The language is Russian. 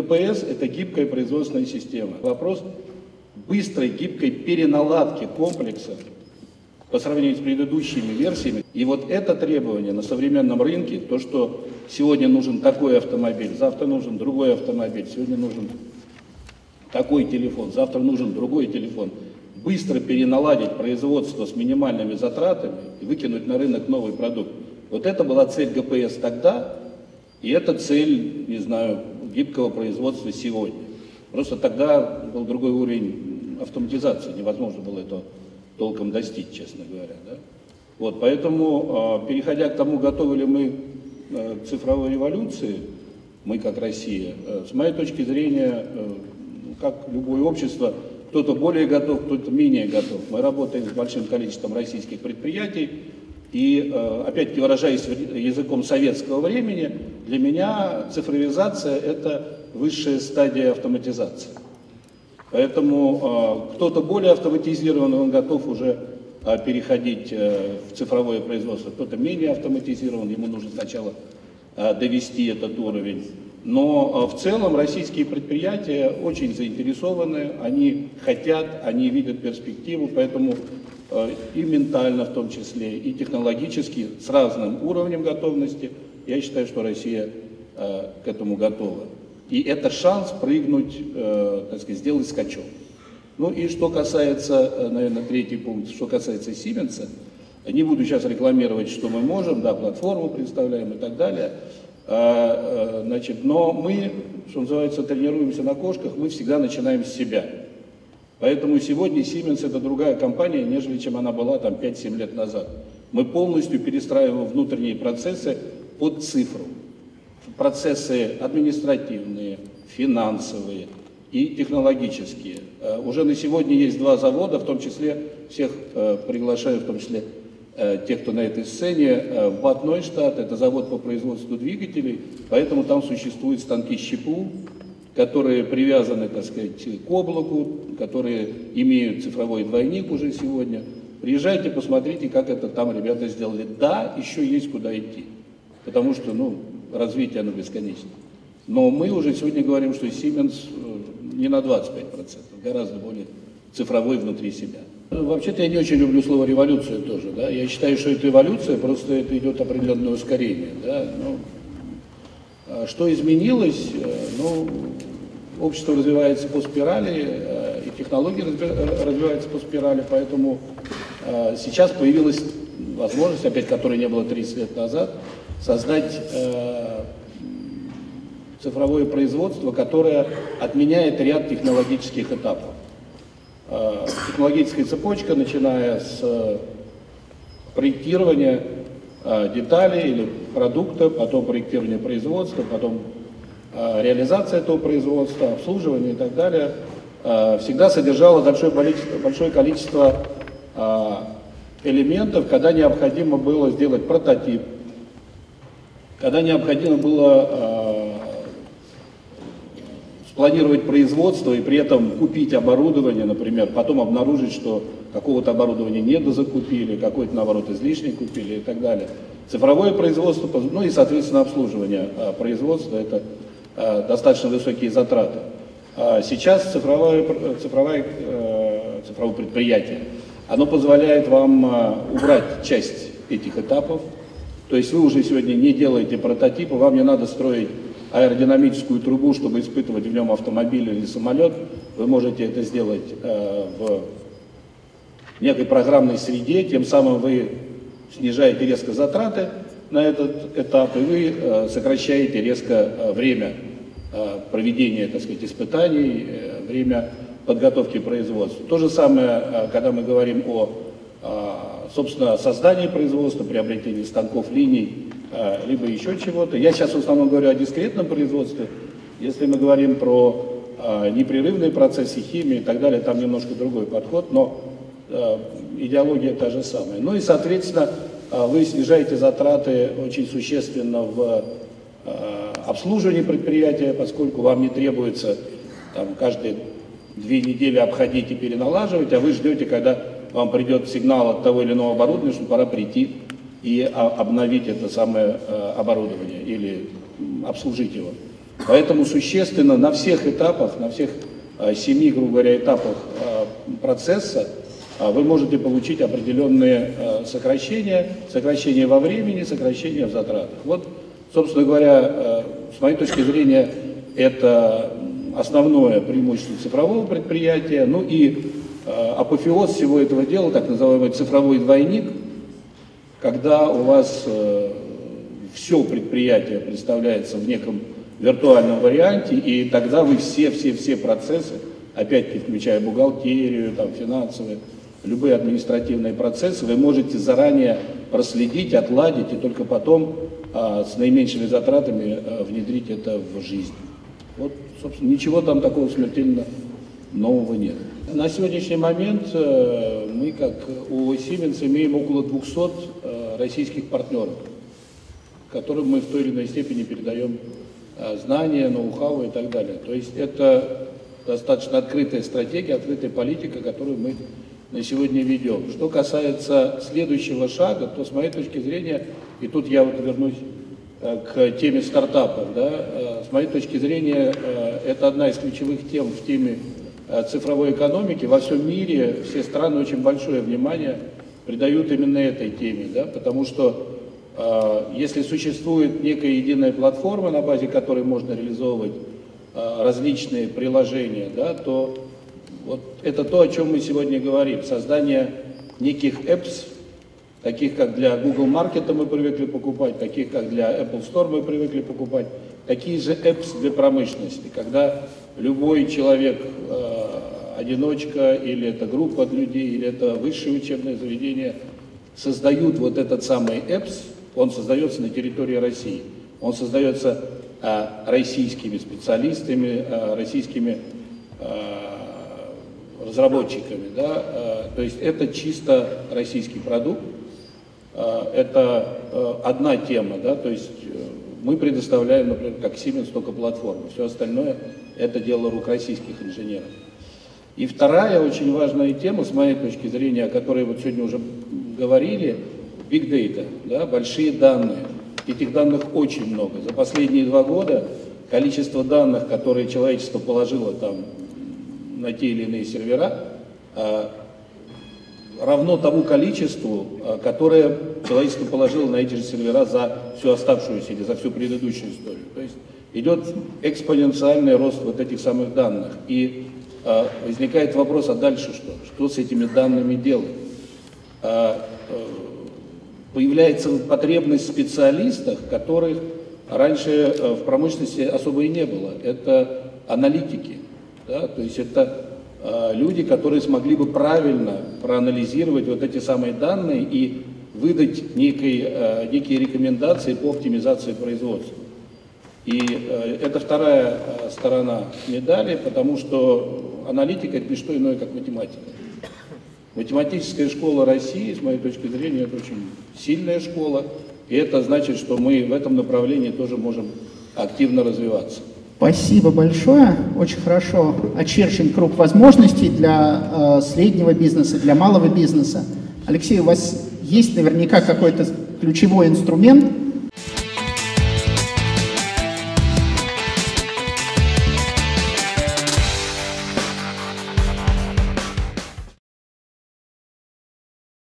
ГПС – это гибкая производственная система. Вопрос быстрой, гибкой переналадки комплекса по сравнению с предыдущими версиями. И вот это требование на современном рынке, то, что сегодня нужен такой автомобиль, завтра нужен другой автомобиль, сегодня нужен такой телефон, завтра нужен другой телефон, быстро переналадить производство с минимальными затратами и выкинуть на рынок новый продукт. Вот это была цель ГПС тогда, и это цель, не знаю, гибкого производства сегодня. Просто тогда был другой уровень автоматизации, невозможно было это толком достичь, честно говоря. Да? Вот, поэтому, а, переходя к тому, готовы ли мы э, к цифровой революции, мы как Россия, э, с моей точки зрения, э, как любое общество, кто-то более готов, кто-то менее готов. Мы работаем с большим количеством российских предприятий, и, опять-таки, выражаясь языком советского времени, для меня цифровизация – это высшая стадия автоматизации. Поэтому э, кто-то более автоматизированный, он готов уже э, переходить э, в цифровое производство, кто-то менее автоматизирован, ему нужно сначала э, довести этот уровень. Но э, в целом российские предприятия очень заинтересованы, они хотят, они видят перспективу, поэтому э, и ментально в том числе, и технологически с разным уровнем готовности, я считаю, что Россия э, к этому готова. И это шанс прыгнуть, э, так сказать, сделать скачок. Ну и что касается, э, наверное, третий пункт, что касается Сименса, не буду сейчас рекламировать, что мы можем, да, платформу представляем и так далее, а, значит, но мы, что называется, тренируемся на кошках, мы всегда начинаем с себя. Поэтому сегодня Siemens это другая компания, нежели чем она была там 5-7 лет назад. Мы полностью перестраиваем внутренние процессы под цифру процессы административные, финансовые и технологические. Э, уже на сегодня есть два завода, в том числе всех э, приглашаю, в том числе э, тех, кто на этой сцене, в Бад Нойштадт, это завод по производству двигателей, поэтому там существуют станки ЩПУ, которые привязаны, так сказать, к облаку, которые имеют цифровой двойник уже сегодня. Приезжайте, посмотрите, как это там ребята сделали. Да, еще есть куда идти, потому что, ну, развитие оно бесконечно. Но мы уже сегодня говорим, что Siemens э, не на 25%, гораздо более цифровой внутри себя. Вообще-то я не очень люблю слово революция тоже, да. Я считаю, что это эволюция, просто это идет определенное ускорение, да. Ну, а что изменилось? Э, ну, общество развивается по спирали, э, и технологии развиваются по спирали, поэтому сейчас появилась возможность, опять которой не было 30 лет назад, создать э, цифровое производство, которое отменяет ряд технологических этапов. Э, технологическая цепочка, начиная с э, проектирования э, деталей или продукта, потом проектирование производства, потом э, реализация этого производства, обслуживание и так далее, э, всегда содержала большое большое количество э, элементов, когда необходимо было сделать прототип, когда необходимо было э, спланировать производство и при этом купить оборудование, например, потом обнаружить, что какого-то оборудования недозакупили, какое-то, наоборот, излишне купили и так далее. Цифровое производство, ну и, соответственно, обслуживание э, производства – это э, достаточно высокие затраты. А сейчас цифровое, цифровое, цифровое предприятие, оно позволяет вам убрать часть этих этапов, то есть вы уже сегодня не делаете прототипы, вам не надо строить аэродинамическую трубу, чтобы испытывать в нем автомобиль или самолет. Вы можете это сделать э, в некой программной среде, тем самым вы снижаете резко затраты на этот этап, и вы э, сокращаете резко э, время э, проведения, так сказать, испытаний, э, время подготовки производства. То же самое, э, когда мы говорим о собственно, создание производства, приобретение станков, линий, а, либо еще чего-то. Я сейчас в основном говорю о дискретном производстве. Если мы говорим про а, непрерывные процессы, химии и так далее, там немножко другой подход, но а, идеология та же самая. Ну и, соответственно, вы снижаете затраты очень существенно в обслуживании предприятия, поскольку вам не требуется там, каждые две недели обходить и переналаживать, а вы ждете, когда вам придет сигнал от того или иного оборудования, что пора прийти и обновить это самое э, оборудование или обслужить его. Поэтому существенно на всех этапах, на всех семи, грубо говоря, этапах процесса вы можете получить определенные сокращения, сокращения во времени, сокращения в затратах. Вот, собственно говоря, с моей точки зрения, это основное преимущество цифрового предприятия, ну и апофеоз всего этого дела, так называемый цифровой двойник, когда у вас все предприятие представляется в неком виртуальном варианте, и тогда вы все-все-все процессы, опять-таки включая бухгалтерию, там, финансовые, любые административные процессы, вы можете заранее проследить, отладить и только потом а, с наименьшими затратами а, внедрить это в жизнь. Вот, собственно, ничего там такого смертельно нового нет. На сегодняшний момент э, мы, как у Siemens, имеем около 200 э, российских партнеров которым мы в той или иной степени передаем а, знания, ноу-хау и так далее. То есть это достаточно открытая стратегия, открытая политика, которую мы на сегодня ведем. Что касается следующего шага, то с моей точки зрения, и тут я вот вернусь к теме стартапов, да, с моей точки зрения, это одна из ключевых тем в теме цифровой экономики. Во всем мире все страны очень большое внимание придают именно этой теме, да, потому что а, если существует некая единая платформа, на базе которой можно реализовывать а, различные приложения, да, то вот это то, о чем мы сегодня говорим. Создание неких apps, таких как для Google Market мы привыкли покупать, таких как для Apple Store мы привыкли покупать, такие же apps для промышленности, когда любой человек, э, одиночка, или это группа людей, или это высшее учебное заведение, создают вот этот самый apps, он создается на территории России. Он создается а, российскими специалистами, а, российскими а, разработчиками. Да? А, то есть это чисто российский продукт. А, это а, одна тема. Да? То есть э, мы предоставляем, например, как Siemens, только платформу. Все остальное это дело рук российских инженеров. И вторая очень важная тема, с моей точки зрения, о которой вот сегодня уже говорили, Big Data, да, большие данные. Этих данных очень много. За последние два года количество данных, которые человечество положило там на те или иные сервера, а, равно тому количеству, а, которое человечество положило на эти же сервера за всю оставшуюся или за всю предыдущую историю. То есть идет экспоненциальный рост вот этих самых данных. И возникает вопрос, а дальше что? Что с этими данными делать? А, появляется потребность в специалистах, которых раньше э, в промышленности особо и не было. Это аналитики, да? то есть это э, люди, которые смогли бы правильно проанализировать вот эти самые данные и выдать некие, э, некие рекомендации по оптимизации производства. И это вторая сторона медали, потому что аналитика это не что иное, как математика. Математическая школа России, с моей точки зрения, это очень сильная школа, и это значит, что мы в этом направлении тоже можем активно развиваться. Спасибо большое. Очень хорошо очерчен круг возможностей для э, среднего бизнеса, для малого бизнеса. Алексей, у вас есть наверняка какой-то ключевой инструмент,